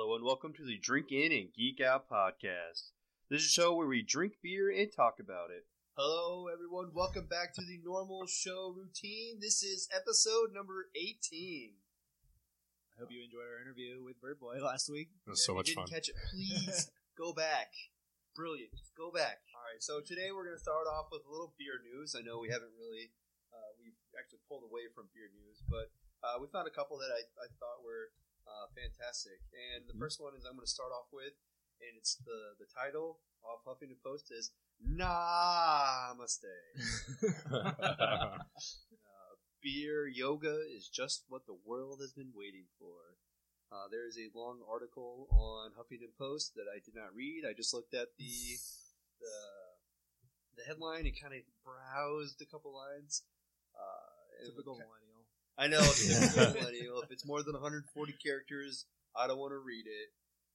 Hello and welcome to the Drink In and Geek Out podcast. This is a show where we drink beer and talk about it. Hello, everyone. Welcome back to the normal show routine. This is episode number 18. I hope you enjoyed our interview with Bird Boy last week. It was If so much didn't fun. catch it, please go back. Brilliant. Just go back. All right. So today we're going to start off with a little beer news. I know we haven't really, uh, we've actually pulled away from beer news, but uh, we found a couple that I, I thought were uh, fantastic. And the Mhm. first one is I'm going to start off with, and it's the the title off Huffington Post is Namaste. Uh, beer yoga is just what the world has been waiting for. Uh, there is a long article on Huffington Post that I did not read. I just looked at the the, the headline and kind of browsed a couple lines. Uh, Typical millennial. I know, typical millennial. If it's more than 140 characters, I don't want to read it.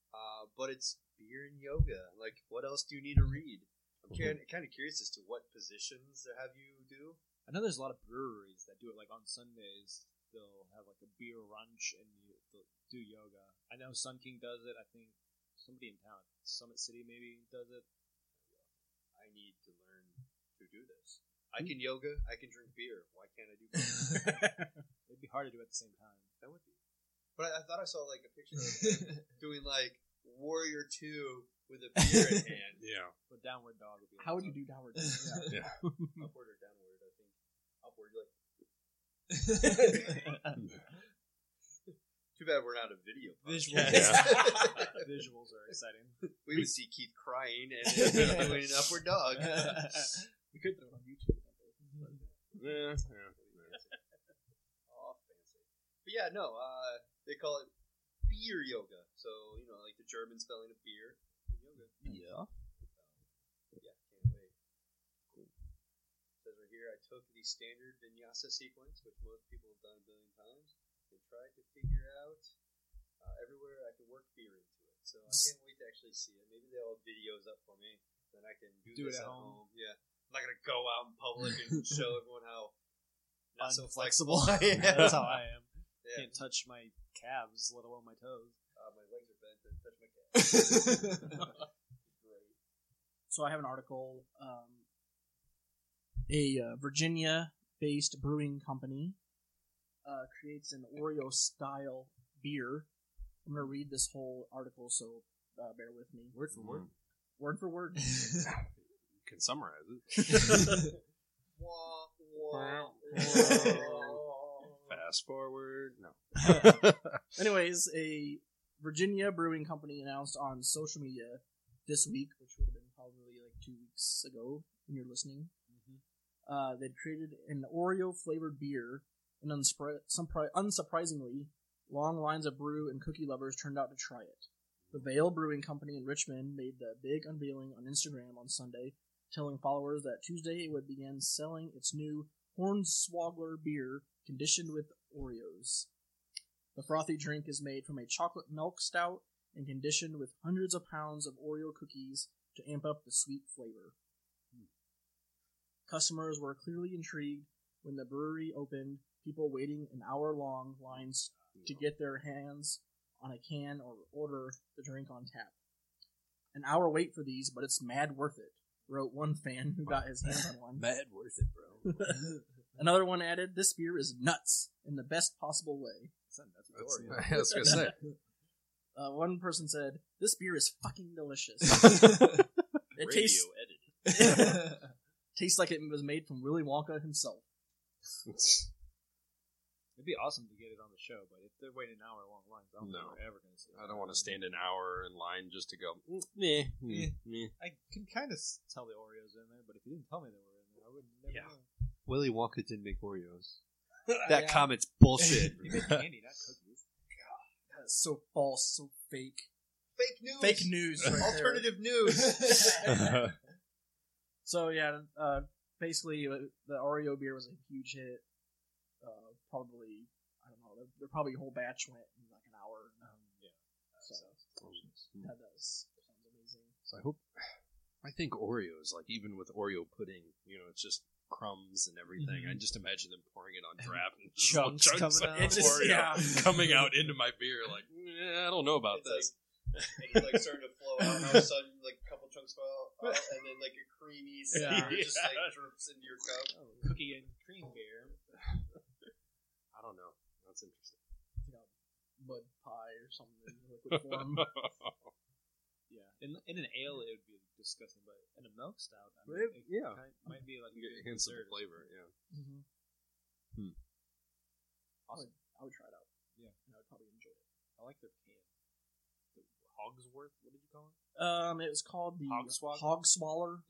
Uh, but it's beer and yoga. Like, what else do you need to read? I'm kind of curious as to what positions they have you do. I know there's a lot of breweries that do it like on Sundays. They'll have like a beer lunch and you they'll do yoga. I know Sun King does it. I think somebody in town, Summit City maybe does it. I need to learn to do this. I mm-hmm. can yoga. I can drink beer. Why can't I do both? It'd be hard to do at the same time. that would be. But I, I thought I saw like a picture of him doing like Warrior Two with a beer in hand, yeah. But downward dog would be. How would you do oh. downward? dog? Yeah. upward or downward. I think upward. Like too bad we're not a video. Visuals. podcast. Visuals are exciting. we would see Keith crying and doing an upward dog. we could throw it on YouTube. Yeah. yeah. Oh, fancy. But yeah, no, uh, they call it beer yoga. So, you know, like the German spelling of beer. Yoga. Yeah. Yeah, can't wait. Cool. Says right here, I took the standard vinyasa sequence, which most people have done a billion times, and tried to figure out uh, everywhere I could work beer into it. So I can't wait to actually see it. Maybe they'll have videos up for me, then I can do, Do this it at at home. home. Yeah. I'm not going to go out in public and show everyone how not so flexible I am. That's how I am. Yeah. Can't touch my calves, let alone my toes. Uh, my legs are bent and touch my calf. Great. So I have an article. Um, a uh, Virginia-based brewing company uh, creates an Oreo-style beer. I'm going to read this whole article, so uh, bear with me. Word for word. Word for word. You can summarize it. Wah, wah, Fast forward. No. Anyways, a Virginia brewing company announced on social media this week, which would have been probably like two weeks ago when you're listening, uh, they'd created an Oreo flavored beer, and unspri- sunpri- unsurprisingly, long lines of brew and cookie lovers turned out to try it. The Veil Brewing Company in Richmond made the big unveiling on Instagram on Sunday, telling followers that Tuesday it would begin selling its new Hornswoggle beer conditioned with Oreos. The frothy drink is made from a chocolate milk stout and conditioned with hundreds of pounds of Oreo cookies to amp up the sweet flavor. Customers were clearly intrigued when the brewery opened, people waiting in hour long lines to get their hands on a can or order the drink on tap. An hour wait for these, but it's mad worth it, wrote one fan who got his hands on one. Mad worth it, bro. Another one added, This beer is nuts in the best possible way. Son, that's That's, I was gonna say. Uh, one person said, "This beer is fucking delicious. it Radio tastes edited. tastes like it was made from Willy Wonka himself." It'd be awesome to get it on the show, but if they're waiting an hour long lines, I don't No. think we're ever going to see it. I don't want to stand an hour in line just to go. "Mm, Meh, Yeah. mm, meh." I can kind of tell the Oreos in there, but if you didn't tell me they were in there, I wouldn't never Yeah. know. Willy Wonka didn't make Oreos. That Yeah. comment's bullshit. you make candy, not cookies. God, That's so false, so fake. Fake news. Fake news. Right. Alternative news. So yeah, uh, basically uh, the Oreo beer was a huge hit. Uh, probably I don't know. Their, their probably a whole batch went in like an hour. Um, yeah. So Mm. that does sounds amazing. So I hope. I think Oreos, like even with Oreo pudding, you know, it's just crumbs and everything. Mhm. I just imagine them pouring it on draft and Chunks chunks coming of out. It's just- yeah. coming out into my beer. Like, "Eh, I don't know about It's this. and it's like starting to flow out, and all of a sudden, like a couple chunks fall out, and then like a creamy Yeah. just like drips into your cup. Oh, cookie and cream beer. I don't know. That's interesting. you know, mud pie or something in liquid form. Yeah, in in an ale it would be disgusting, but in a milk stout, I mean, it yeah. kind, might be like a You good get hints of the flavor. Yeah. mm-hmm. I would, I would try it out. Yeah. and I would probably enjoy it. I like their can. The Hogsworth. What did you call it? Um, it was called the Hogswoggle? Hog Swaller.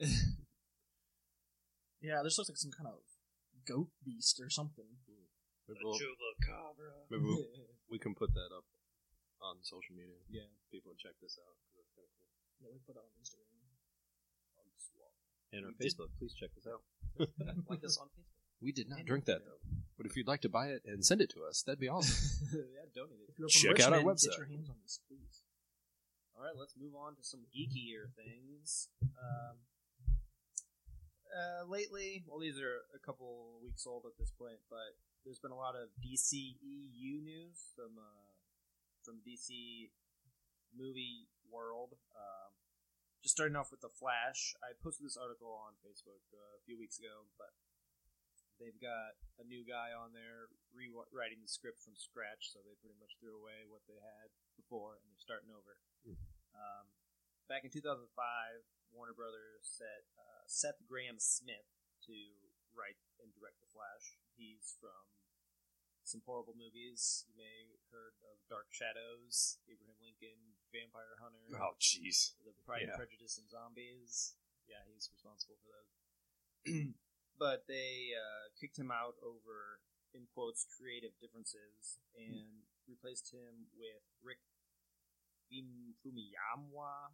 yeah, this looks like some kind of goat beast or something. Maybe, we'll, Chupacabra. maybe we'll, we can put that up on social media. yeah. People can check this out. 'cause that's kinda cool. Yeah, we put it on Instagram. And our Facebook. Please check this out. like this on Facebook. We did not drink that though. But if you'd like to buy it and send it to us, that'd be awesome. yeah, donate it. If you're from Check out our website. Get your hands on this, please. All right, let's move on to some geekier things. Um, uh, lately, well, these are a couple weeks old at this point, but there's been a lot of DCEU news from uh, from DC movie world. Um, just starting off with the Flash, I posted this article on Facebook uh, a few weeks ago, but they've got a new guy on there rewriting the script from scratch, so they pretty much threw away what they had before and they're starting over. Um, back in 2005, Warner Brothers set uh, Seth Grahame-Smith to write and direct The Flash. He's from some horrible movies. You may have heard of Dark Shadows, Abraham Lincoln, Vampire Hunter, Oh, jeez. The Pride Yeah. and Prejudice and Zombies. Yeah, he's responsible for those. but they uh, kicked him out over, in quotes, creative differences and replaced him with Rick Fum- Fumiyama.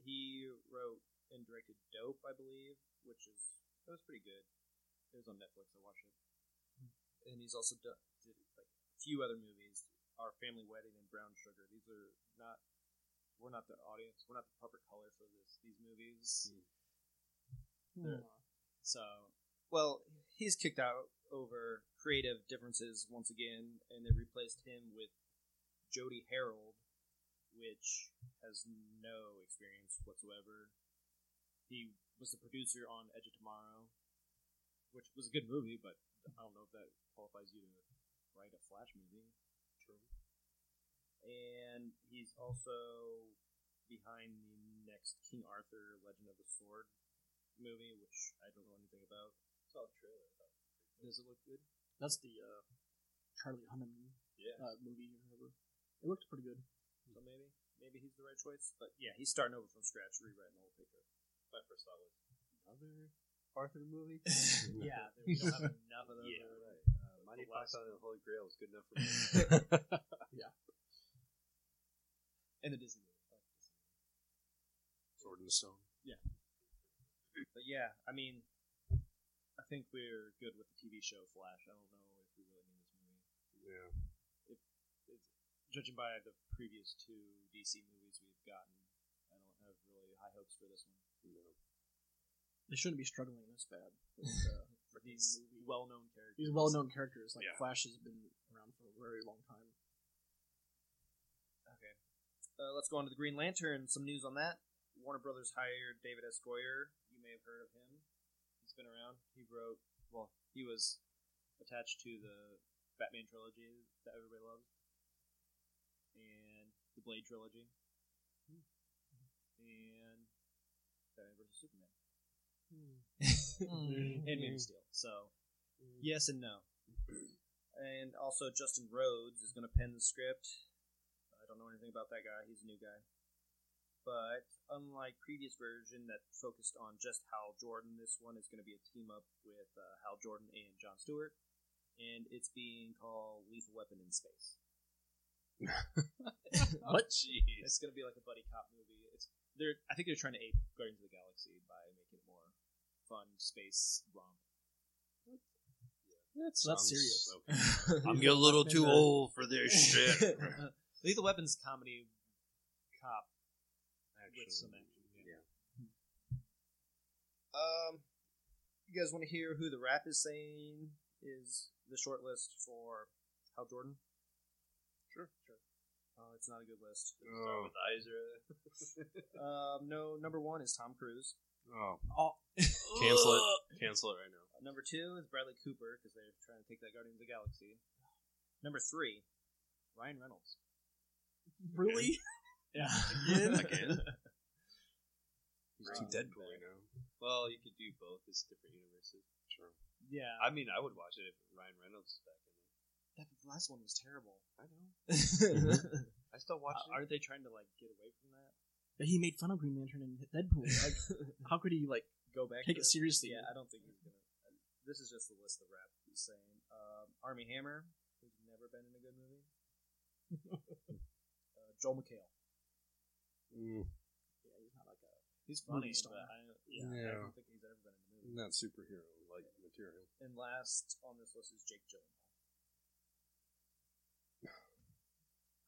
He wrote and directed Dope, I believe, which is it was pretty good. It was on Netflix. I watched it, and he's also done did like a few other movies. Our Family Wedding and Brown Sugar. These are not. We're not the audience. We're not the proper color for this. These movies. Hmm. So, well, he's kicked out over creative differences once again, and they replaced him with Joby Harold, which has no experience whatsoever. He was the producer on Edge of Tomorrow, which was a good movie, but I don't know if that qualifies you to write a Flash movie. True. And he's also behind the next King Arthur Legend of the Sword movie, which I don't know anything about. Saw the trailer. Does it look good? That's the uh, Charlie Hunnam Yeah. uh, movie or whatever. It looked pretty good. So maybe, maybe he's the right choice. But yeah, he's starting over from scratch, rewriting the whole picture. My first thought was Another Arthur the movie? yeah, we don't have enough of those. Yeah, right. Uh, Monty The last- Python and the Holy Grail is good enough for me. yeah, And the Disney movie. I like the Disney movie. Sword and Stone. But yeah, I mean, I think we're good with the TV show Flash. I don't know if we really need this movie. Yeah. It's, judging by the previous two DC movies we've gotten, I don't have really high hopes for this one. They shouldn't be struggling this bad. With, uh, For these well-known characters. these well-known characters, like Yeah. Flash, has been around for a very long time. Okay. Uh, let's go on to the Green Lantern. Some news on that. Warner Brothers hired David S. Goyer. You may have heard of him. He's been around. He wrote, well, he was attached to the Batman trilogy that everybody loves, and the Blade trilogy, and Batman vs Superman, hmm. and Man of hmm. Steel. So, hmm. yes and no. And also, Justin Rhodes is going to pen the script. I don't know anything about that guy. He's a new guy. But unlike previous version that focused on just Hal Jordan, this one is going to be a team up with uh, Hal Jordan and John Stewart, and it's being called Lethal Weapon in Space. What? Jeez. It's going to be like a buddy cop movie. It's they're I think they're trying to ape Guardians of the Galaxy by making it more fun space romp. That So that's sounds serious. okay. I'm getting a little too old for this shit. Lethal Weapon's comedy cop with Action. some action. Yeah. Yeah. Um, you guys want to hear who the rap is saying is the short list for Hal Jordan? Sure, sure. Uh, it's not a good list. Start with Ezra. Um, no, number one is Tom Cruise. Oh, Oh, cancel it. Cancel it right now. Uh, number two is Bradley Cooper because they're trying to take that Guardians of the Galaxy. Number three, Ryan Reynolds. really? Yeah, Again? He's too Um, Deadpool, you know. Well, you could do both. It's different universes. Sure. yeah. I mean, I would watch it if Ryan Reynolds is back in it. That last one was terrible. I know. I still watch it. Aren't they trying to like get away from that? But he made fun of Green Lantern and Deadpool. Like, how could he like Go back. take to it seriously? Yeah, I don't think he's gonna. This is just the list of rap he's saying. Um, Armie Hammer, who's never been in a good movie. uh, Joel McHale. Mm, Yeah, he's not like a. He's funny, Movie but I, yeah, I don't think he's ever been in a movie. not superhero like material. And last on this list is Jake Gyllenhaal.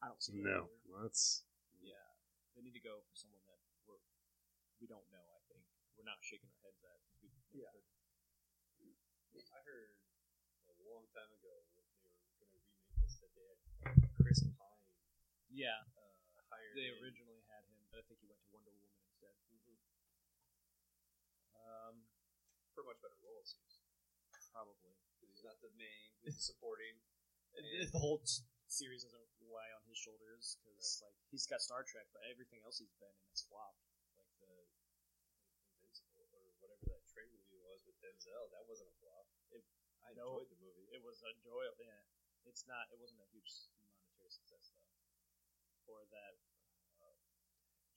I don't see. No, that's Yeah, they need to go for someone that we're we don't know. I think we're not shaking our heads at. We, Yeah. I heard a long time ago when they were going to remake this that they had Chris Pine yeah. uh, hired. They in. originally had him, but I think he went to Wonder Woman instead. Um, for a much better role, it seems. probably. 'Cause He's not the main, he's the supporting. And- the whole series doesn't lie on his shoulders because like he's got Star Trek, but everything else he's been in has flopped. like the Invincible or whatever that train movie was with Denzel. That wasn't a flop. It, I No. enjoyed the movie. It was enjoyable. Yeah, it's not. It wasn't a huge monetary success though. Or that uh,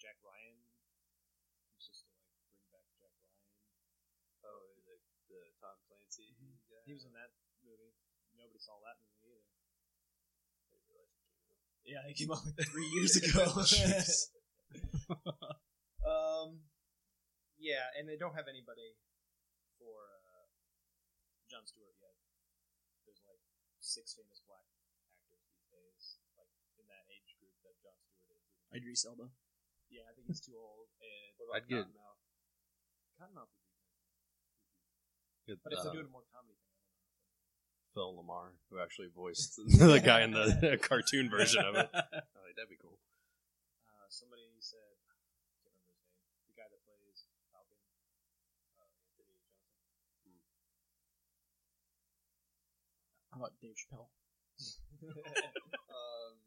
Jack Ryan just to like bring back Jack Ryan. Oh, the, the Tom Clancy guy. He was in that movie. Nobody saw that movie either. I didn't realize it came out. Yeah, it came out like three years ago. um, yeah, and they don't have anybody for uh, John Stewart yet. There's like six famous black actors these days, like in that age group that John Stewart is. Idris Elba. Yeah, I think he's too old. And What about I'd get- Cottonmouth? Cottonmouth would be good. But if uh, they're doing a more comedy thing, I don't know. Phil LaMarr, who actually voiced the guy in the cartoon version of it. Oh, that'd be cool. Uh, somebody said, I can't remember his name, the guy that plays Falcon. Uh, Anthony Johnson. How about Dave Chappelle? Um,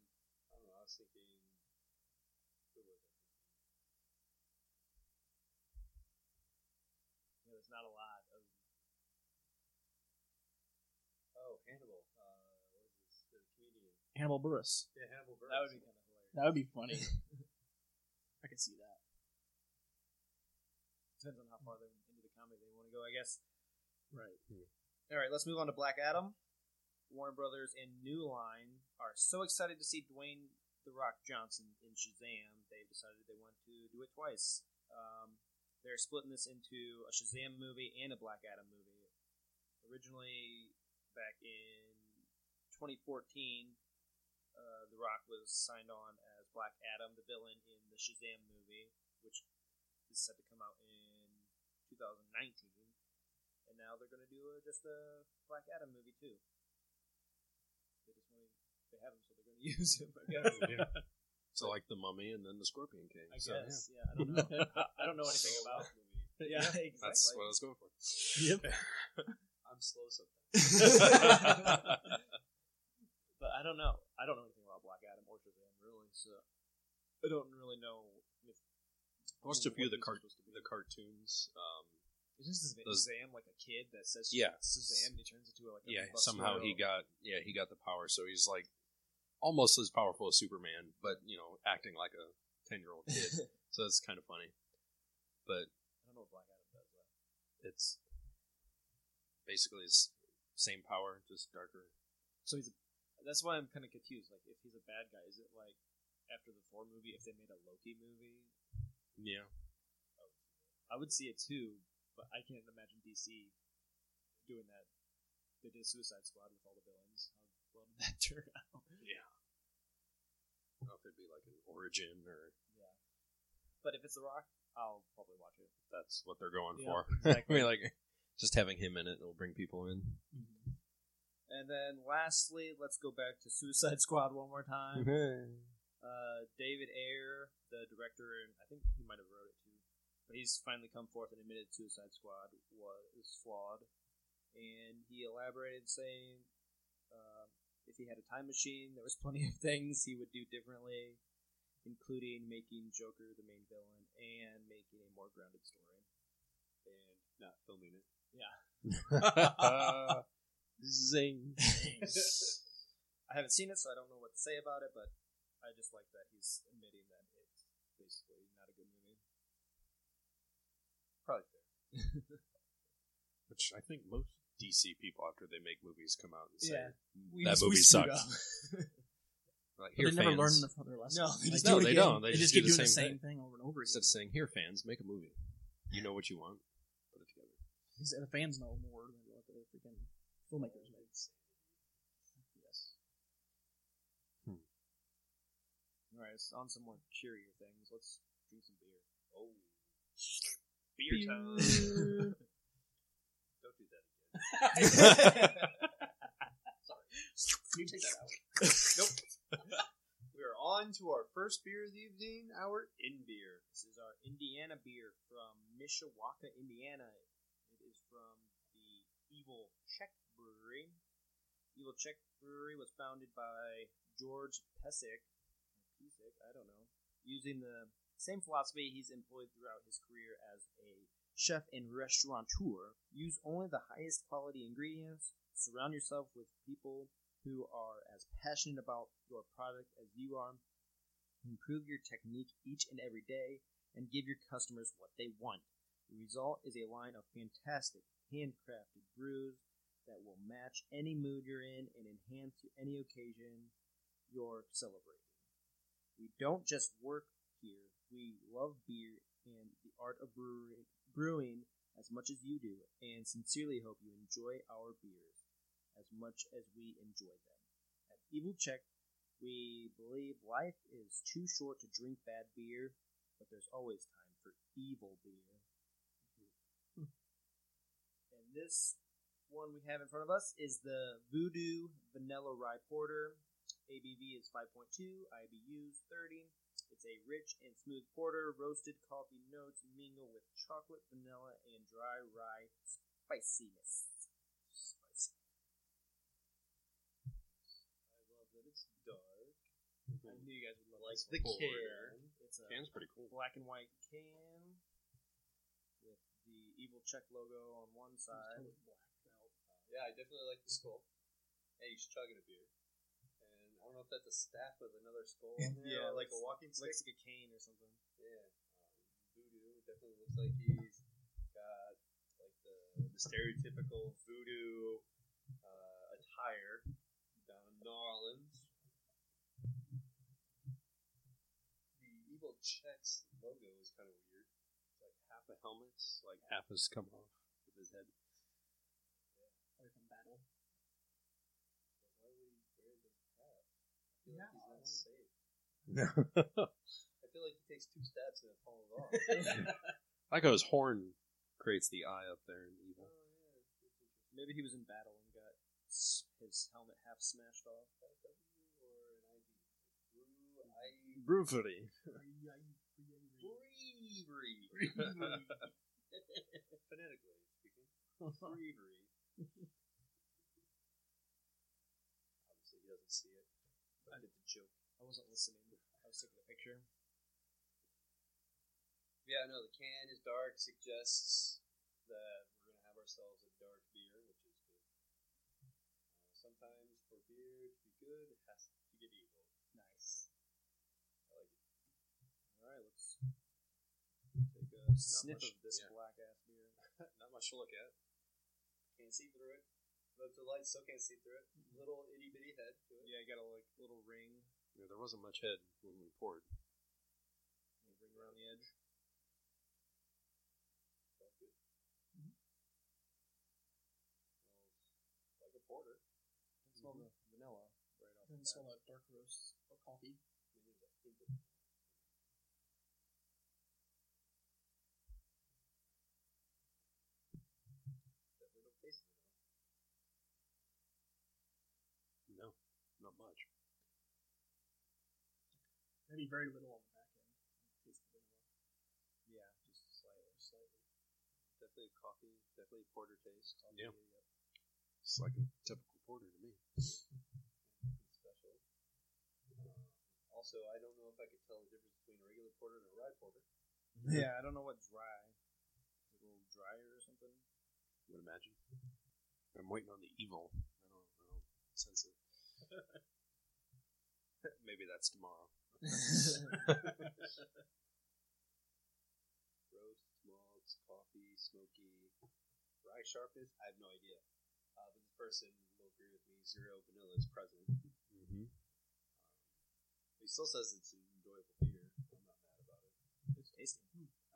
I don't know. I was thinking. Who was it? Yeah, there's not a lot of. Oh, Hannibal. Uh, what is this? The comedian. Hannibal Buress. Yeah, Hannibal Buress. That would be kind of hilarious. That would be funny. I could see that. Depends on how far they into the comedy they want to go, I guess. Right. All right, let's move on to Black Adam. Warner Brothers and New Line are so excited to see Dwayne the Rock Johnson in Shazam. They've decided they want to do it twice. Um, they're splitting this into a Shazam movie and a Black Adam movie. Originally, back in 2014, uh, The Rock was signed on as Black Adam, the villain in the Shazam movie, which is set to come out in 2019. And now they're going to do a, just a Black Adam movie too. They just want to, they have him, so they're going to use him. I guess. So like the Mummy and then the Scorpion King. I So, guess. Yeah. I don't know. I don't know anything about. that movie. Yeah, exactly. That's what I was going for. Yep. I'm slow sometimes. I don't know. I don't know anything about Black Adam or Shazam really, so I don't really know if I watched a few of the car- these are supposed to be. the cartoons. Um, Is this Shazam, those- Shazam like a kid that says Yeah. Shazam and he turns into like a yeah, buster somehow he got yeah he got the power, so he's like almost as powerful as Superman, but you know acting like a ten year old kid. so that's kind of funny, but I don't know what Black Adam does though. it's basically his same power, just darker. So he's a, that's why I'm kind of confused. Like if he's a bad guy, is it like after the Thor movie? If they made a Loki movie, Yeah, I would see it too, but I can't imagine DC doing that. They did Suicide Squad with all the villains. How well did that turn out? yeah. I don't know if it'd be like an origin or Yeah. But if it's The Rock, I'll probably watch it. that's what they're going Yeah, for. exactly. I mean, like Just having him in it will bring people in. Mm-hmm. And then lastly, let's go back to Suicide Squad one more time. Uh, David Ayer, the director, and I think he might have wrote it too, but he's finally come forth and admitted Suicide Squad was flawed, and he elaborated saying, uh, if he had a time machine, there was plenty of things he would do differently, including making Joker the main villain and making a more grounded story. and not filming it. Zing. I haven't seen it, so I don't know what to say about it, but I just like that he's admitting that it's basically not a good movie. Probably fair. Which I think most DC people, after they make movies, come out and say Yeah. Hmm, we- that we movie screwed sucks. up. Like, But here, they never fans, learn the, their lesson. No, they Like, just do no, it they again. don't. They They, just just do keep the doing the same same thing over and over again. Instead of saying, "Here, fans, make a movie. You know what you want. Put it together." These- The fans know more than what the freaking filmmakers know. Yes. Hmm. All right, it's on some more cheerier things. Let's drink some beer. Oh, Beer time. don't do that again. Sorry. You take that out. nope. we are on to our first beer of the evening, our in beer. This is our Indiana beer from Mishawaka, Indiana. It is from Evil Czech Brewery. Evil Czech Brewery was founded by George Pesik, Pesik, I don't know, using the same philosophy he's employed throughout his career as a chef and restaurateur. Use only the highest quality ingredients. Surround yourself with people who are as passionate about your product as you are. Improve your technique each and every day and give your customers what they want. The result is a line of fantastic handcrafted brews that will match any mood you're in and enhance any occasion you're celebrating. We don't just work here, we love beer and the art of brewing as much as you do, and sincerely hope you enjoy our beers as much as we enjoy them. At Evil Czech, we believe life is too short to drink bad beer, but there's always time for evil beer. and this one we have in front of us is the Voodoo Vanilla Rye Porter. ABV is 5.2, IBUs 30. It's a rich and smooth porter. Roasted coffee notes mingle with chocolate, vanilla, and dry rye spiciness. Spicy. I love that it's dark. Mm-hmm. I knew you guys would love Like this the can. It's a Can's pretty cool. black and white can evil Czech logo on one side. Yeah, I definitely like the skull. Hey, he's chugging a beer. And I don't know if that's a staff with another skull on there, Yeah, like a walking stick. Looks like a cane or something. Yeah, um, voodoo definitely looks like he's got like the, the stereotypical voodoo uh, attire down in New Orleans. The evil checks logo is kind of weird. It's like half like half has come off of his head. Away from battle. Why would he wear the hat? I feel like he's not No. I feel like he takes two steps and it falls off. I like how his horn creates the eye up there in evil. Oh, yeah, that's interesting. Maybe he was in battle and got his helmet half smashed off. A W or an ID? Brewery. Brewery. Phonetically speaking. Brewery. Obviously, he doesn't see it. I did the joke. I wasn't listening. I was taking a picture. Yeah, no, the can is dark, suggests that we're going to have ourselves a dark beer, which is good. Uh, sometimes for beer to be good, it has to get evil. Nice. I like it. All right, let's take a sniff much- of this yeah. black ass beer. Not much to look at. Can't see through it. But the light, still can't see through it. Little itty bitty head to it. Yeah, you got a like little ring, Yeah, there wasn't much head when we poured. little ring around the edge. That's good. Mm-hmm. Smells like a porter. I can smell mm-hmm. the vanilla right off. And smell that dark roast of coffee. No, not much. Maybe very little on the back end. Yeah, just slightly. Slightly. Definitely coffee. Definitely porter taste. Coffee, yeah. Yep. It's like a typical porter to me. special. Uh, also, I don't know if I could tell the difference between a regular porter and a rye porter. Yeah, I don't know what dry. Is it a little drier or something? Would imagine. I'm waiting on the evil. I don't, I don't sense it. Maybe that's tomorrow. Roast, malts, coffee, smoky, rye sharpness. I have no idea. Uh, but this person will agree with me. Zero vanilla is present. Mm-hmm. He still says it's an enjoyable beer. I'm not mad about it. It's tasty.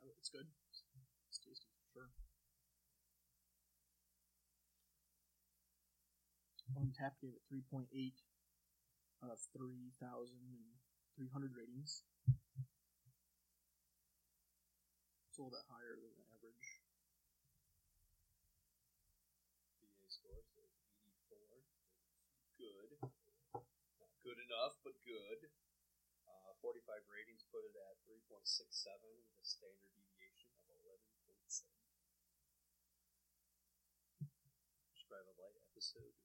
Oh, it's good. It's tasty for sure. Untappd gave it 3.8 out of 3,300 ratings. It's a little bit higher than the average. BA score says 84. Good. Not good enough, but good. Uh, 45 ratings put it at 3.67 with a standard deviation of 11.7. Describe a light episode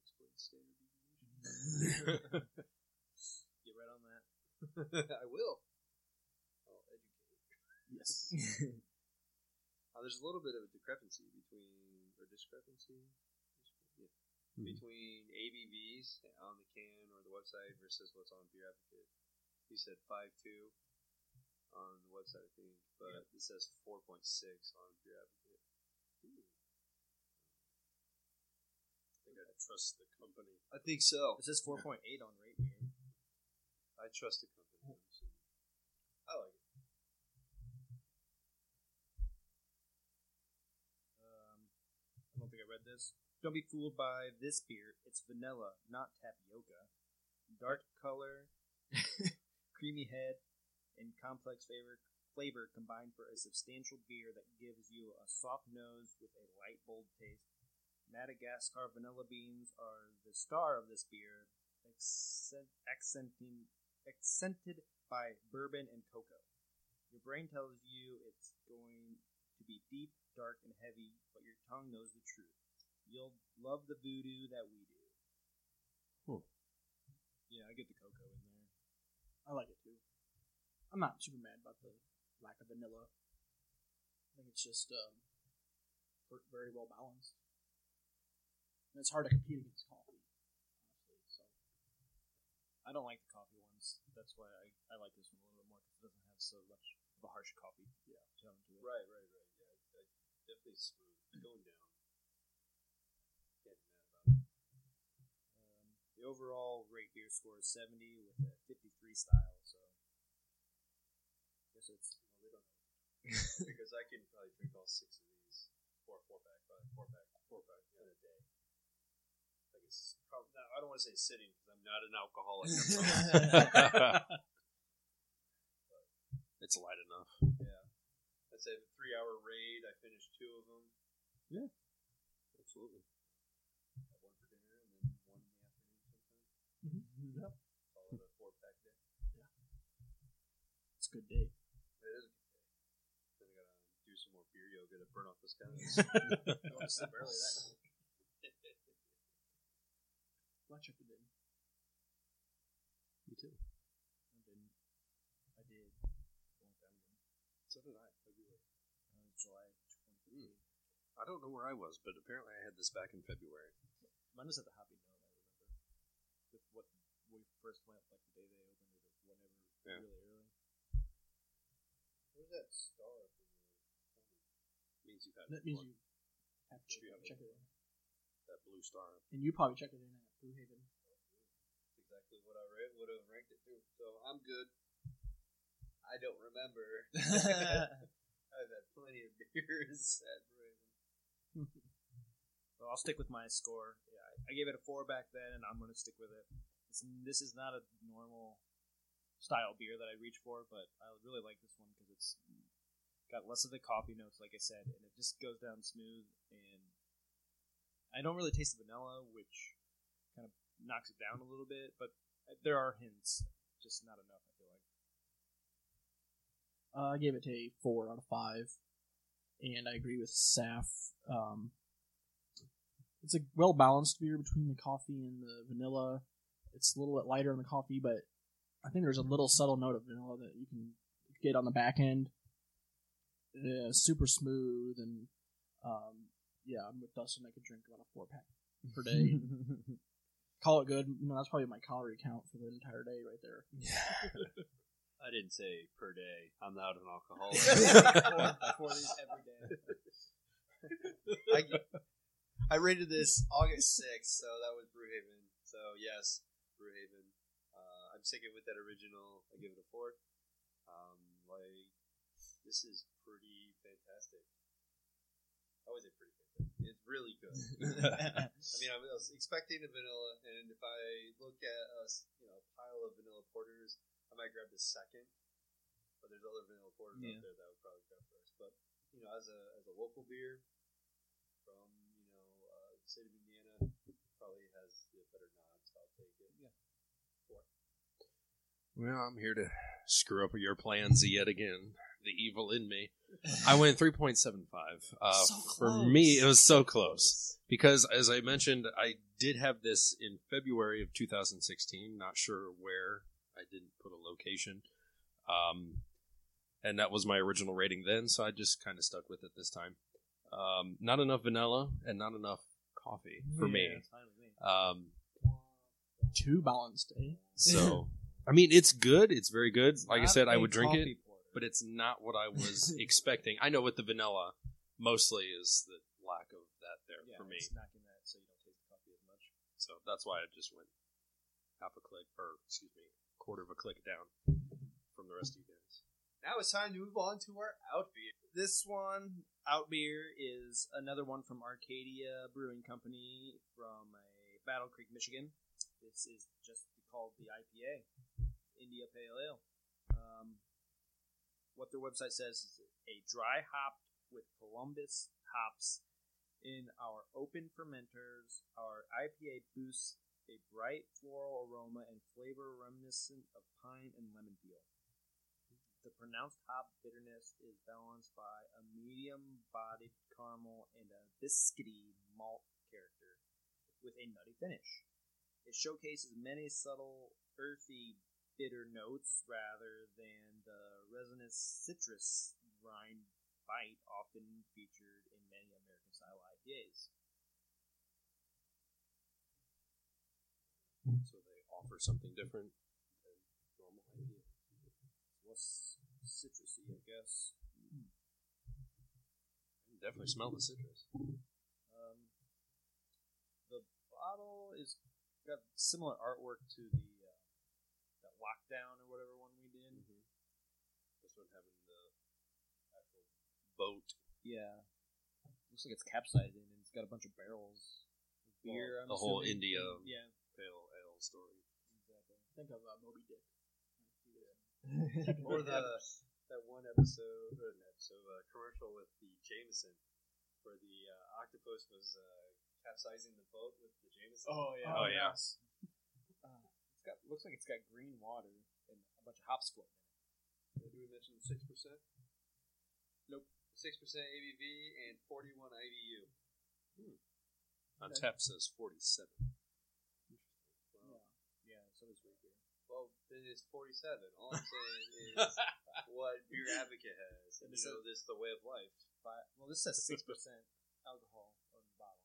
standard deviation. Get right on that. I will. I'll educate. Yes. Uh, there's a little bit of a discrepancy between, or discrepancy, yeah, Mhm. between ABVs on the can or the website versus what's on Beer Advocate. He said five two on the website, I think, but it says four point six on Beer Advocate. Ooh. I think I trust the company. I think so. It says 4.8 on rate beer. I trust the company. I'm. I like it. Um, I don't think I read this. Don't be fooled by this beer. It's vanilla, not tapioca. Dark color, creamy head, and complex flavor flavor combined for a substantial beer that gives you a soft nose with a light bold taste. Madagascar vanilla beans are the star of this beer, accent, accenting, accented by bourbon and cocoa. Your brain tells you it's going to be deep, dark, and heavy, but your tongue knows the truth. You'll love the voodoo that we do. Hmm. Yeah, I get the cocoa in there. I like it too. I'm not super mad about the lack of vanilla. I think it's just um, very well balanced. And it's hard to compete against coffee, honestly. So I don't like the coffee ones. That's why I, I like this one a little bit more because it doesn't have so much of a harsh coffee yeah. tone to it. Right, right, right. Yeah, I, definitely smooth. Going down. Can't mad about it. Um, the overall rate beer score is 70 with a 53 style, so I guess it's Well, we don't know. because I can probably drink all six of these. Four, four pack, five, four pack, four pack in a day. Like probably, no, I don't want to say sitting because I'm not an alcoholic. It's light enough. yeah. Let's say a three hour raid. I finished two of them. Yeah. Absolutely. One for dinner and then one in the afternoon sometime. Mm-hmm. Yep. Call it a four pack day. Yeah. It's a good day. It is a good day. Then I gotta do some more beer yoga to burn off this calories. Go to sleep early that night. Well, I checked it in. Me too. I didn't. I did. A long time ago. So did I. February. Uh, July 23. I don't know where I was, but apparently I had this back in February. Mine was at the Hoppy Note, I remember. With what we first went, like the day they opened it, or whenever, Yeah. really early. Where's that star up in the means you've had That means you have to Should be up check it in. that blue star. And you probably checked it in at Brewhaven. That's exactly what I ra- would have ranked it to. So I'm good. I don't remember. I've had plenty of beers at Raven. Well, I'll stick with my score. Yeah, I- gave it a four back then, and I'm going to stick with it. This, this is not a normal style beer that I reach for, but I really like this one because it's got less of the coffee notes, like I said, and it just goes down smooth. And I don't really taste the vanilla, which kind of knocks it down a little bit, but there are hints, just not enough. I feel like. Uh, I gave it a four out of five, and I agree with Saf. Um, it's a well balanced beer between the coffee and the vanilla. It's a little bit lighter on the coffee, but I think there's a little subtle note of vanilla that you can get on the back end. Yeah, super smooth and um, yeah, I'm with Dustin. I could drink about a four pack per day. Call it good. You know, that's probably my calorie count for the entire day right there. I didn't say per day. I'm not an alcoholic. Four of these every day. I, I rated this August 6th, so that was Brewhaven. So, yes, Brewhaven. Uh, I'm sticking with that original. I give it a 4. Um, like, this is pretty fantastic. I was it pretty fantastic. It's really good. I mean, I was expecting a vanilla, and if I look at a you know pile of vanilla porters, I might grab the second. But there's other vanilla porters Yeah. out there that I would probably grab first. But you know, as a as a local beer from you know uh, the state of Indiana, probably has the better nod, so I'll take it. Yeah. Well, I'm here to screw up your plans yet again. The evil in me. I went 3.75. Uh, So For me, it was so close. Because, as I mentioned, I did have this in February of 2016. Not sure where. I didn't put a location. Um, and that was my original rating then, so I just kind of stuck with it this time. Um, not enough vanilla and not enough coffee for Yeah, me. it's fine with me. Um, Too balanced, eh? so, I mean, it's good. It's very good. Like I said, I would drink it, porter. but it's not what I was expecting. I know with the vanilla, mostly is the lack of that there yeah, for me. It's that so you don't taste the coffee as much. So that's why I just went half a click, or excuse me, quarter of a click down from the rest of you guys. Now it's time to move on to our out beer. This one, Out Beer, is another one from Arcadia Brewing Company from a Battle Creek, Michigan. This is just called the IPA, India Pale Ale. Um, what their website says is a dry hopped with Columbus hops in our open fermenters. Our IPA boosts a bright floral aroma and flavor reminiscent of pine and lemon peel. The pronounced hop bitterness is balanced by a medium bodied caramel and a biscuity malt character with a nutty finish. It showcases many subtle, earthy, bitter notes rather than the resinous citrus rind bite often featured in many American style IPAs. So they offer something different than normal IPA. Less citrusy, I guess. I can definitely smell the citrus. Um, the bottle is got similar artwork to the uh, that lockdown or whatever one we did. This one having the actual boat. Yeah, looks like it's capsizing and it's got a bunch of barrels of beer. I'm the whole. India Yeah, pale ale story. exactly. Think of uh, Moby Dick. Yeah. Or the that one episode, or an episode, uh, commercial with the Jameson, where the uh, octopus was uh, capsizing the boat with the Jameson. Oh yeah. Oh, yeah. yes. Uh, it's got looks like it's got green water and a bunch of hops floating. in it. Did we mention six percent? Nope. Six percent ABV and forty-one IBU. Untappd says 47. Yeah, yeah. So is root beer. Well, then it's forty-seven. All I'm saying is what Beer Advocate has, and And you it know this the way of life. But well, this says six percent alcohol on the bottle.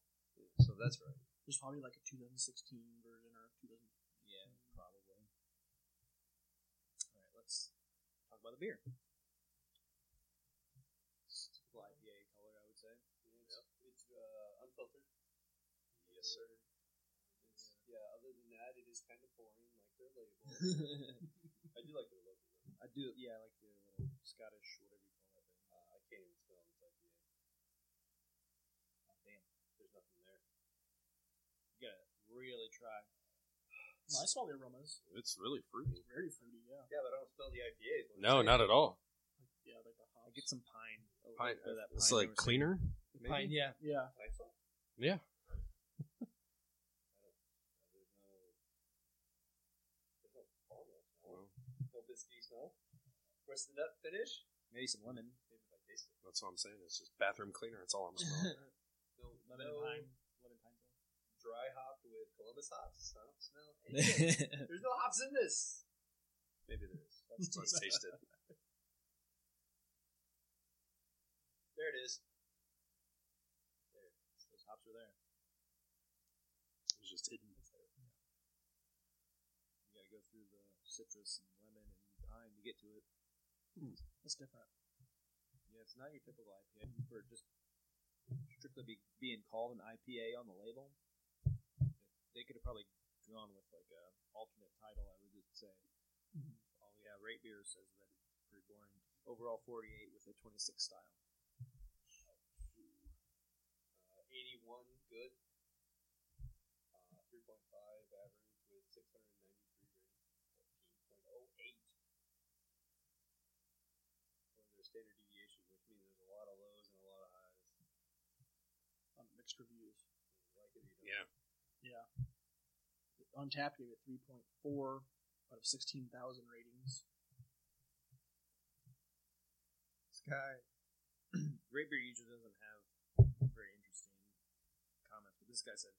So that's right. There's probably like a 2016 version or 2000. Yeah, probably. All right, let's talk about the beer. It's typical IPA color, I would say. It's, it's uh, unfiltered. Yes, sir. It's, yeah. Other than that, it is kind of boring, like their label. I do like their logo. though. I do, yeah, I like the little Scottish, whatever you call that thing. Uh, I can't even spell this IPA. Oh, damn, There's nothing there. you gotta really try. No, I smell the aromas. It's really fruity. It's Very fruity, yeah. Yeah, but I don't spell the IPAs. No, not at all. Yeah, like the hops. I get some pine. A little Pine, bit of that it's pine like note. cleaner. Pine, yeah. Yeah. Pine salt? Yeah. There's no. There's no caramel smell. Well, No biscuity smell. Where's the nut finish? Maybe some lemon. Maybe if I taste it. That's what I'm saying. It's just bathroom cleaner. That's all I'm smelling. No, lemon no pine. Lemon pine. dry hopped with Columbus hops. I don't smell anything. There's no hops in this. Maybe there is. Let's taste it. There it is. Those hops are there. It's just hidden. You gotta go through the citrus and lemon and pine to get to it. That's different. Yeah, it's not your typical IPA. For just strictly be, being called an IPA on the label, they could have probably gone with like a alternate title. I would just say. Mhm. Oh yeah, Rate Beer says that it's pretty boring. Overall, 48 with a 26 style. Uh, 81 good. Uh, 3.5 average with 693 rating. 14.08 for their standard deviation, which means there's a lot of lows and a lot of highs. On mixed reviews. Like it you don't. Yeah. Yeah. Untappd gave it 3.4 out of 16,000 ratings. This guy, Rate Beer usually doesn't have very interesting comments, but this guy said,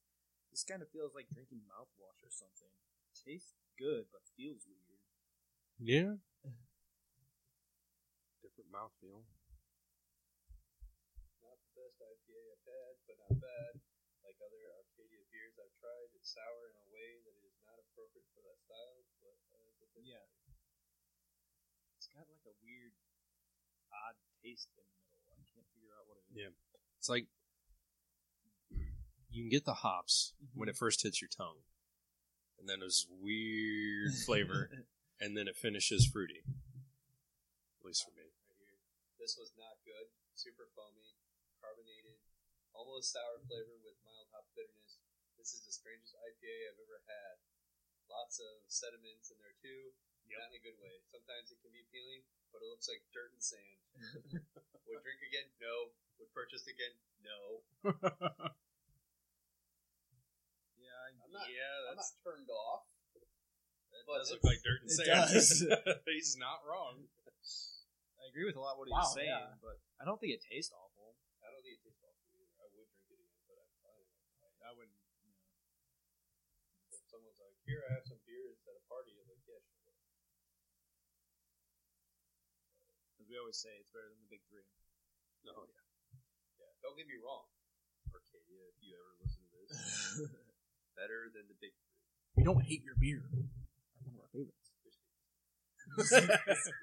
"This kind of feels like drinking mouthwash or something. Tastes good, but feels weird." Yeah. Different mouthfeel. Not the best IPA I've had, but not bad. Like other Arcadia beers I've tried, it's sour in a way that is not appropriate for that style, but uh, it's a good Yeah. It's got like a weird, odd taste in the middle. I can't figure out what it is. Yeah. It's like you can get the hops when it first hits your tongue, and then there's weird flavor, and then it finishes fruity. At least for me. This was not good. Super foamy, carbonated, almost sour flavor with mild hop bitterness. This is the strangest IPA I've ever had. Lots of sediments in there too. Not in a good way. Sometimes it can be appealing, but it looks like dirt and sand. Would drink again? No. Would purchase again? No. Yeah, I- I'm not- yeah, I'm that's not turned off. It But does look like dirt and sand. He's not wrong. I agree with a lot what Wow, he's saying, yeah. but I don't think it tastes awful. I don't think it tastes awful either. I would drink it again, but I'm fine. I wouldn't. If someone's like, "Here, I have some beers at a party," I'm like, "Yeah, sure." As we always say, it's better than the big three. No, oh, yeah. Yeah, don't get me wrong, Arcadia. If you ever listen to this, better than the big three. We don't hate your beer. One of our favorites.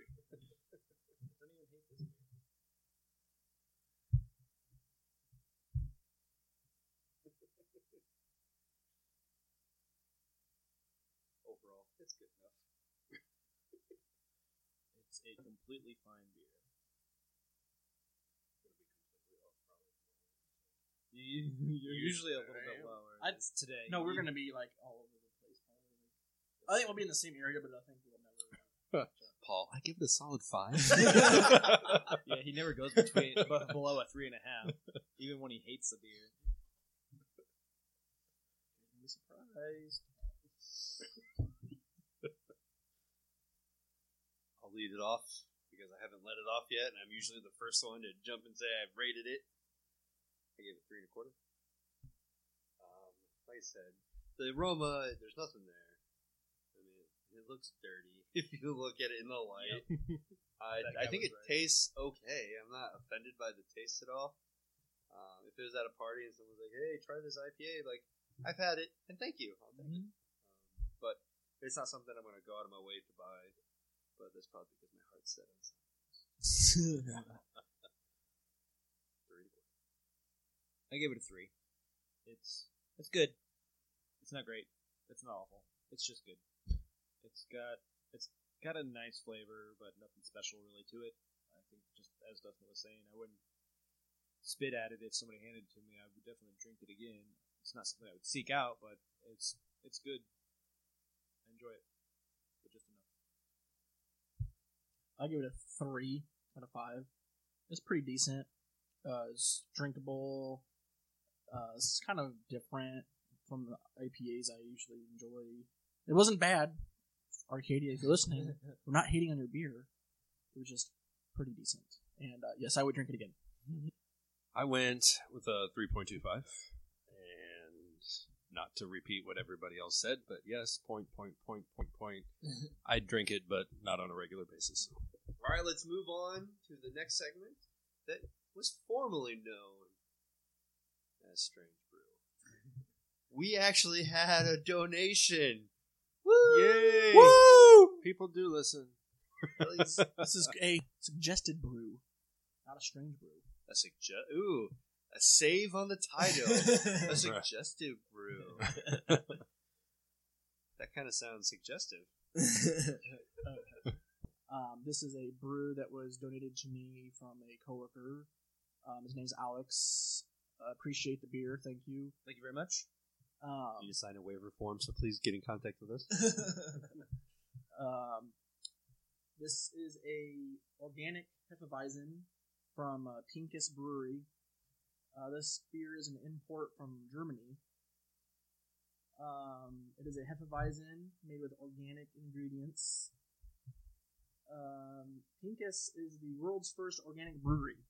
don't even hate this beer. Overall, it's good enough. It's a completely fine beer. You, you're usually a little bit lower. I- It's today. No, we're You- gonna be like all over the place. Probably. I think we'll be in the same area, but I think we'll never. Paul, I give it a solid five. yeah, he never goes between bu- below a three and a half, even when he hates the beer. Be surprised. I'll lead it off because I haven't let it off yet, and I'm usually the first one to jump and say I've rated it. I gave it three and a quarter. Um, like I said, the aroma, there's nothing there. I mean, it looks dirty if you look at it in the light. I, I think it right. tastes okay. I'm not offended by the taste at all. Um, if it was at a party and someone's like, "Hey, try this IPA," like I've had it and thank you. I'll take it. Um, but it's not something I'm going to go out of my way to buy. But that's probably because my heart's set on something. Three. I gave it a three. It's it's good. It's not great. It's not awful. It's just good. It's got it's got a nice flavor, but nothing special really to it. I think just as Dustin was saying, I wouldn't spit at it if somebody handed it to me. I would definitely drink it again. It's not something I would seek out, but it's it's good. I enjoy it, but just enough. I give it a three out of five. It's pretty decent. Uh, it's drinkable. Uh, it's kind of different from the IPAs I usually enjoy. It wasn't bad. Arcadia, if you're listening, we're not hating on your beer. It was just pretty decent. And uh, yes, I would drink it again. I went with a 3.25. And not to repeat what everybody else said, but yes, point, point, point, point, point. I'd drink it, but not on a regular basis. All right, let's move on to the next segment that was formerly known as Strange Brew. We actually had a donation. Woo! Yay! Woo! People do listen. This is a suggested brew, not a strange brew. A sugge- Ooh, a save on the title. a suggestive brew. that kind of sounds suggestive. Um, this is a brew that was donated to me from a coworker. Um, his name's Alex. Uh, appreciate the beer. Thank you. Thank you very much. Um, You need to sign a waiver form, so please get in contact with us. um, this is a organic Hefeweizen from uh, Pinkus Brewery. Uh, this beer is an import from Germany. Um, it is a Hefeweizen made with organic ingredients. Um, Pinkus is the world's first organic brewery,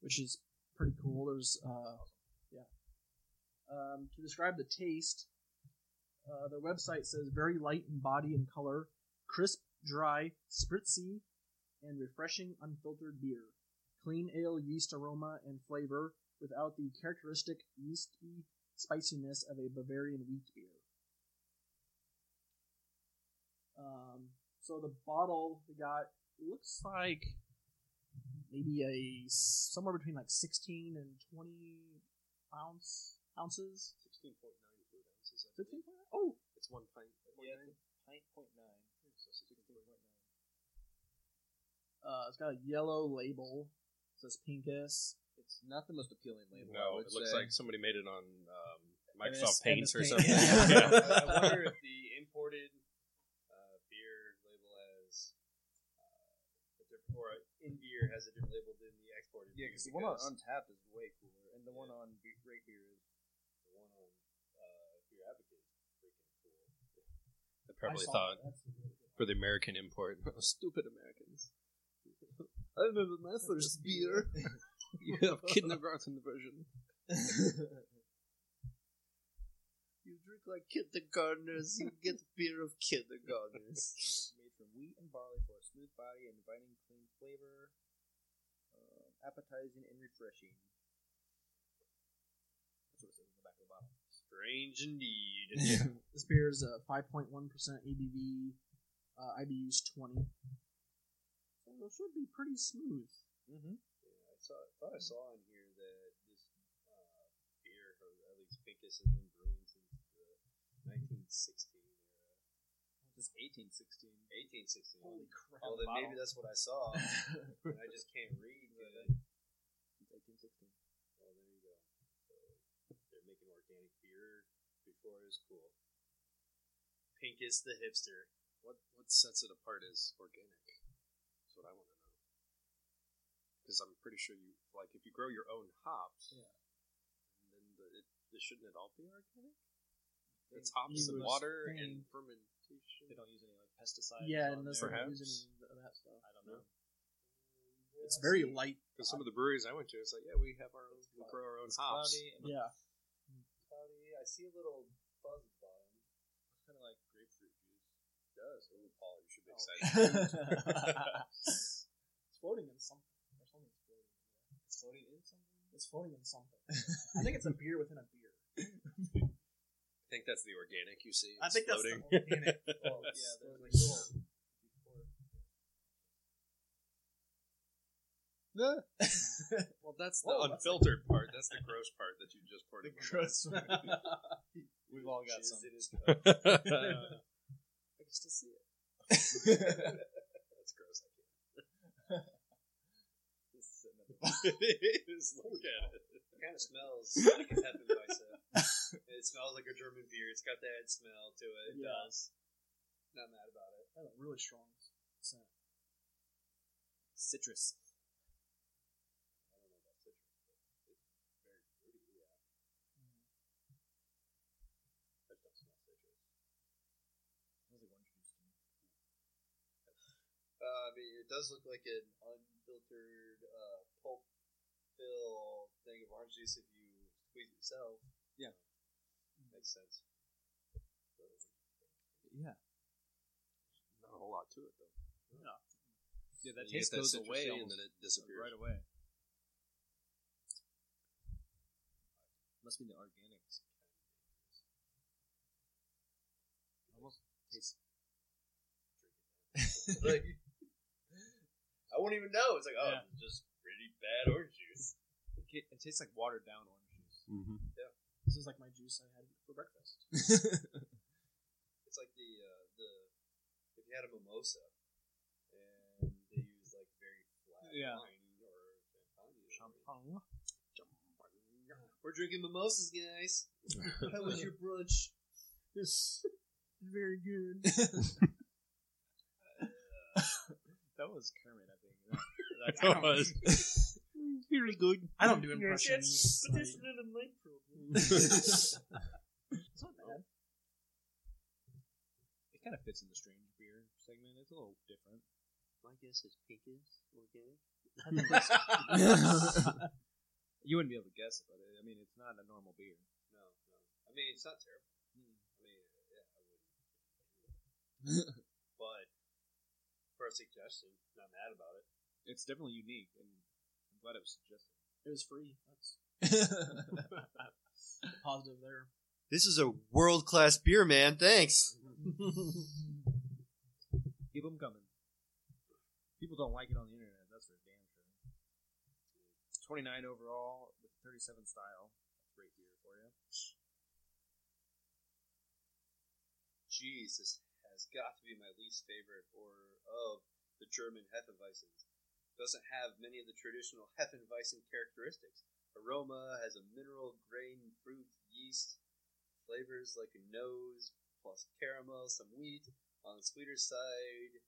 which is pretty cool. There's, uh, yeah. Um, to describe the taste, uh, their website says very light in body and color, crisp, dry, spritzy, and refreshing unfiltered beer. Clean ale yeast aroma and flavor without the characteristic yeasty spiciness of a Bavarian wheat beer. Um, so the bottle we got looks like maybe a somewhere between like 16 and 20 ounce ounces. 16.9 fluid ounces. 16? Oh, It's one pint. Yeah, pint point nine. uh, it's got a yellow label. It says Pinkus. It's not the most appealing label. No, it looks say. like somebody made it on um, MS Microsoft Paint or Paint. something. Yeah. I wonder if the imported uh, beer label has uh, a different, or in beer has a different label than the exported. Yeah, because the one on Untappd is way cooler, and the one on Be- Great Beer is the one on uh, Beer Advocate is freaking cool. I probably I thought really for the American import, stupid Americans. I remember my first beer. You have kindergarten version. You drink like kindergartners, you get beer of kindergartners. made from wheat and barley for a smooth body and inviting clean flavor, uh, appetizing and refreshing. That's what it says on the back of the bottle. Strange indeed. This beer is a 5.1% ABV. Uh, IBU's 20. So it should be pretty smooth. Mm-hmm. Yeah, I saw, thought I saw in here that this uh, beer, or at least Pinkus, has been brewing since the 1916 era. This is 1816. 1816. Holy crap. Oh, then maybe that's what I saw. and I just can't read. Good. It's 1816. Well, there you go. So they're making organic beer before it was cool. Pinkus the hipster. What what sets it apart is organic? That's what I want. Because I'm pretty sure you like if you grow your own hops, Yeah. then the, it, it shouldn't it all be organic? It's hops and water think- and fermentation. They don't use any like pesticides. Yeah, on and this there. not Perhaps. using any of that stuff. I don't know. It's very light. Because some of the breweries I went to, it's like, yeah, we have our own, we grow our own It's hops. cloudy and Yeah. Cloudy. I see a little fuzz at the bottom. kind of like grapefruit juice. It does. Ooh, Paul, you should be Oh. excited. it's floating in something. Or something's floating. It's floating in something. It's floating in something. I think it's a beer within a beer. I think that's the organic you see. I It's think that's the organic. Oh, Yeah, yeah, there's there's like little. well, that's the Whoa, that's unfiltered part. That's the gross part that you just poured. in my gross. We've all got Jizz some. in his mouth. I can still see it. that's gross. I can't. Just sitting at the Just look at it. It kind of smells like a Hefeweizen. it smells like a German beer. It's got that smell to it. It Yeah. does. Not mad about it. That's a really strong scent. citrus. I don't know about citrus, but it's very fruity. Yeah. I don't smell citrus. Smells like orange juice to me. Uh, mean, it does look like an unfiltered uh, pulp fill thing of orange juice if you squeeze it yourself. Yeah. makes sense. Yeah. Not a whole lot to it though. Yeah, that You taste get goes away and then it disappears. right away. Must be the organics. Almost tastes. like, I won't even know. It's like, oh, Yeah. just pretty bad orange juice. It, ca- it tastes like watered down orange juice. Mm-hmm. This is like my juice I had for breakfast. It's like the uh, the if you had a mimosa and they use like very flat Yeah. wine or champagne. Champagne. We're drinking mimosas, guys. How was your brunch? It's very good. That was Kermit, I think. That, That was really good. I don't do impressions. like- none of my problem. it's not bad. It kind of fits in the strange beer segment. It's a little different. My guess is pink is organic. You wouldn't be able to guess it, but I mean, it's not a normal beer. No, no. I mean, it's not terrible. Hmm. I mean, yeah, I wouldn't. but for a suggestion, not mad about it. It's definitely unique, and I'm glad it was suggested. It was free. That's positive there. This is a world class beer, man. Thanks. Keep them coming. People don't like it on the internet. That's for damn sure. 29 overall with 37 style. That's great beer for you. Jeez, this has got to be my least favorite or of the German Hefeweizens. Doesn't have many of the traditional Hefeweizen characteristics. Aroma has a mineral grain, fruit, yeast, flavors like a nose, plus caramel, some wheat. On the sweeter side,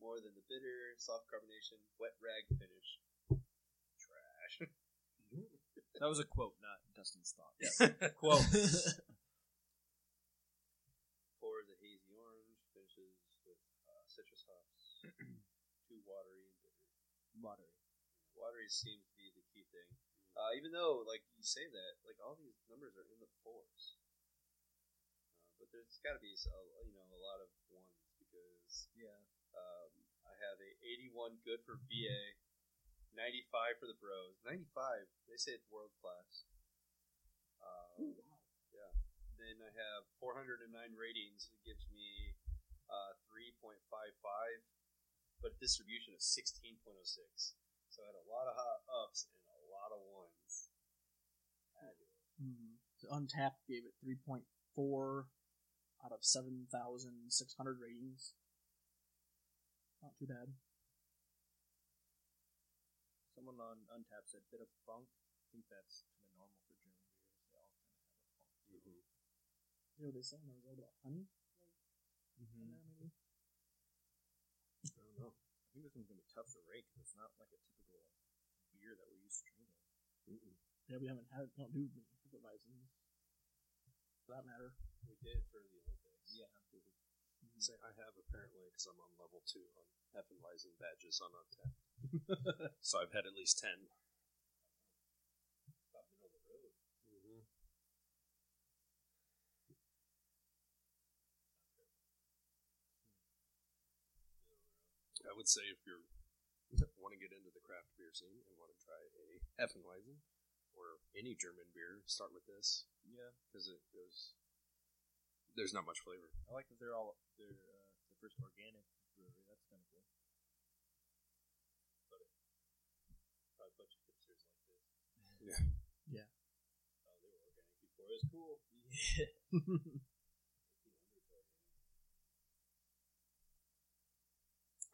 more than the bitter, soft carbonation, wet rag finish. Trash. That was a quote, not Dustin's thought. Quote. Pours a hazy orange, finishes with uh, citrus hops, too watery Watery. Seems to be the key thing. Uh, even though, like you say that, like all these numbers are in the fours, uh, but there's got to be a, you know a lot of ones because Yeah. um, I have a 81 good for BA, 95 for the Bros. 95, they say it's world class. Um, yeah. Then I have 409 ratings. It gives me uh, 3.55, but distribution of 16.06. So I had a lot of hot ups and a lot of ones. Hmm. So Untappd gave it 3.4 out of 7,600 ratings. Not too bad. Someone on Untappd said bit of funk. I think that's kind of normal for German beers. They all kind of have a funk. You know what they say? There was all about honey Mm-hmm. in there, maybe? I don't know. I think this one's gonna be tough to rate because it's not like a typical beer that we're used to drinking. Yeah, we haven't had, don't do many Hefeweizens. For that matter. We did for the Olympics. Yeah. Mm-hmm. Say I have apparently because I'm on level two on Hefeweizen badges on Untappd. so I've had at least 10 About middle of the road. Mm-hmm. I would say if you're want to get into the craft beer scene and want to try a Hefeweizen or any German beer, start with this Yeah. because it goes. There's not much flavor. I like that they're all they're uh, the first organic brewery. That's kind of cool. Probably a bunch of hipsters like this. Yeah. Yeah. Oh, they were organic before. It was cool. I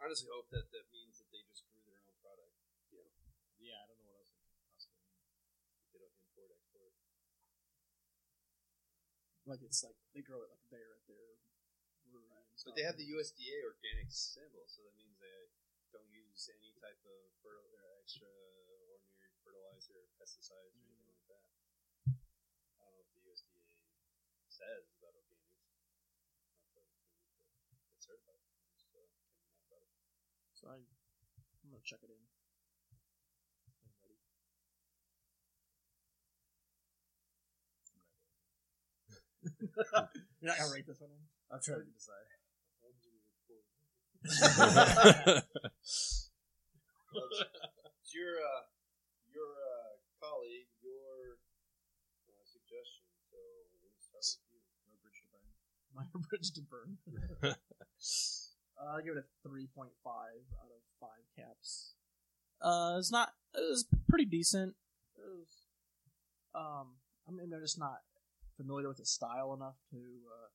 honestly hope that that means that they just grew their own product. Yeah, Yeah, I don't know what else it could possibly mean. They don't import export. Like it's like they grow it like there at their brewery and stuff. But they have the USDA organic symbol, so that means they don't use any type of fertil- uh, or extra ordinary fertilizer, or pesticides, or mm-hmm. anything like that. I don't know what the USDA says about organics. Not that it's, but it's certified. So, I can't be mad about it. So I I'm gonna check it in. You're not gonna rate this one in? I'm trying to decide. It's your uh, your uh, colleague, your uh, suggestion. So we'll start with you. No bridge to burn. Minor bridge to burn. Uh, I give it a three point five out of five caps. Uh, it's not. It was pretty decent. Was. Um, I mean, I'm just not familiar with the style enough to uh,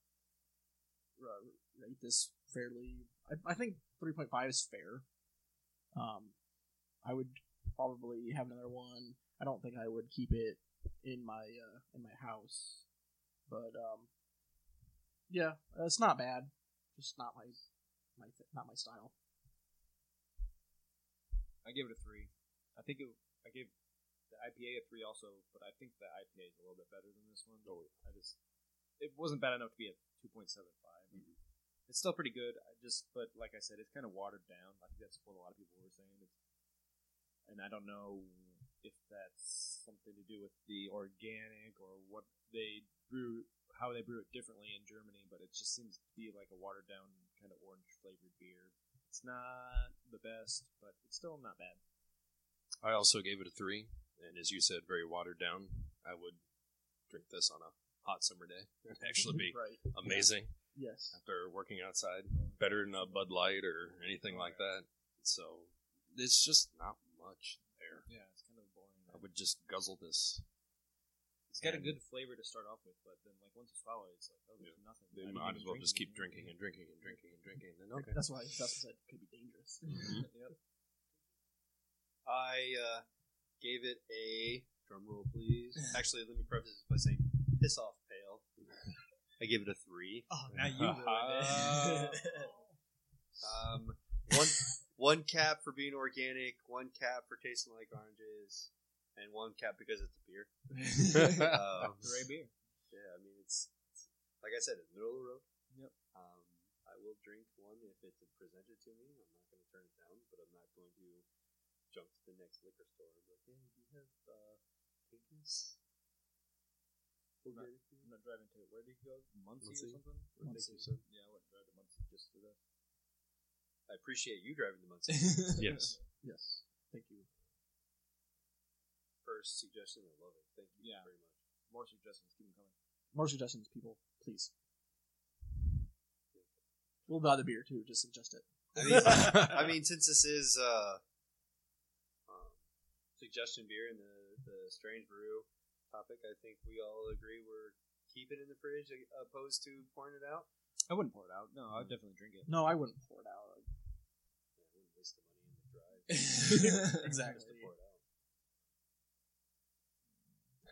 rate this fairly. I, I think three point five is fair. Um, I would probably have another one. I don't think I would keep it in my uh, in my house, but um, yeah, it's not bad. Just not my my th- not my style. I give it a three. I think it. I gave the IPA a three also, but I think the IPA is a little bit better than this one. Oh, I just it wasn't bad enough to be a two point seven five. Mm-hmm. It's still pretty good. I just, but like I said, it's kind of watered down. I think that's what a lot of people were saying. It's, and I don't know if that's something to do with the organic or what they brew, how they brew it differently in Germany. But it just seems to be like a watered down kind of orange flavored beer. It's not the best, but it's still not bad. I also gave it a three, and as you said, very watered down. I would drink this on a hot summer day. It'd actually be right. amazing Yes. after working outside. Better than a Bud Light or anything like that. So it's just not much there. Yeah, it's kind of boring. I would just guzzle this. It's got a good flavor to start off with, but then like once you swallow it, it's like oh, there's nothing. They I might as well just keep anything. drinking and drinking and drinking and drinking. And then okay. That's why Dustin said it could be dangerous. yep. I uh, gave it a drum roll, please. Actually, let me preface this by saying piss off pale. I gave it a three. Oh, now you ruined it. Um, one one cap for being organic, one cap for tasting like oranges, and one cap because it's a beer. Um, Gray beer. yeah, I mean it's, it's like I said, it's middle of the road. Yep. Um, I will drink one if it's presented to me. I'm not going to turn it down, but I'm not going to jump to the next liquor store and be like, "Hey, do you have uh, Pinkers?" Organic beer? I'm not driving to where did you go? Muncie, Muncie? or something? Muncie. Muncie. Yeah, I wouldn't drive to Muncie just for that. I appreciate you driving to Muncie. Yes. yes. Thank you. First suggestion, I love it. Thank you Yeah. very much. More suggestions. Keep them coming. More suggestions, people, please. We'll buy the beer too. Just suggest it. I mean, I mean, since this is uh, um, suggestion beer and the, the strange brew topic, I think we all agree we're keeping it in the fridge uh, opposed to pouring it out. I wouldn't pour it out. No, I'd definitely drink it. No, I wouldn't pour it out. Yeah, I wouldn't waste the money in the drive. Just exactly. to pour it out.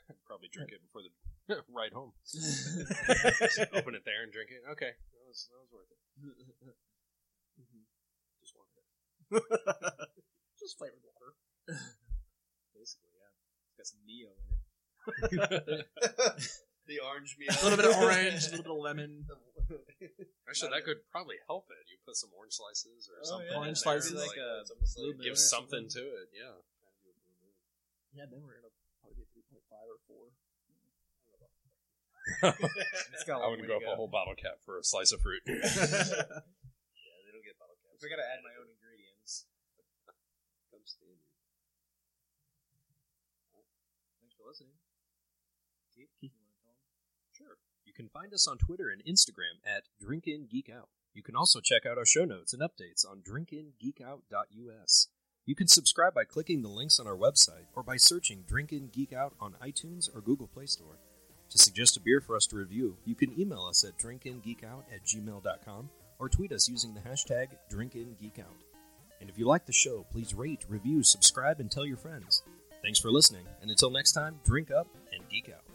Probably drink it before the ride home. Just open it there and drink it. Okay. That was, that was worth it. Mm-hmm. Just wanted it. Just flavored water. Basically, yeah. It's got some Neo in it. the orange meal. A little bit of orange, a little bit of lemon. Actually, that could probably help it. You put some orange slices or Oh, something. yeah. in Orange there, slices. Like a it's almost blue like moon give something to it. Yeah. Yeah, then we're gonna probably be three point five or four. It's got a I wouldn't go up a whole bottle cap for a slice of fruit. Yeah, they don't get bottle caps. I gotta add my own ingredients. Come standard. Thanks for listening. Keith, Keith. you want to tell? Sure. You can find us on Twitter and Instagram at DrinkInGeekOut. You can also check out our show notes and updates on drinkingeekout.us. You can subscribe by clicking the links on our website or by searching Drinkin' Geek Out on iTunes or Google Play Store. To suggest a beer for us to review, you can email us at drinkingeekout at gmail.com or tweet us using the hashtag DrinkinGeekOut. And if you like the show, please rate, review, subscribe, and tell your friends. Thanks for listening, and until next time, drink up and geek out.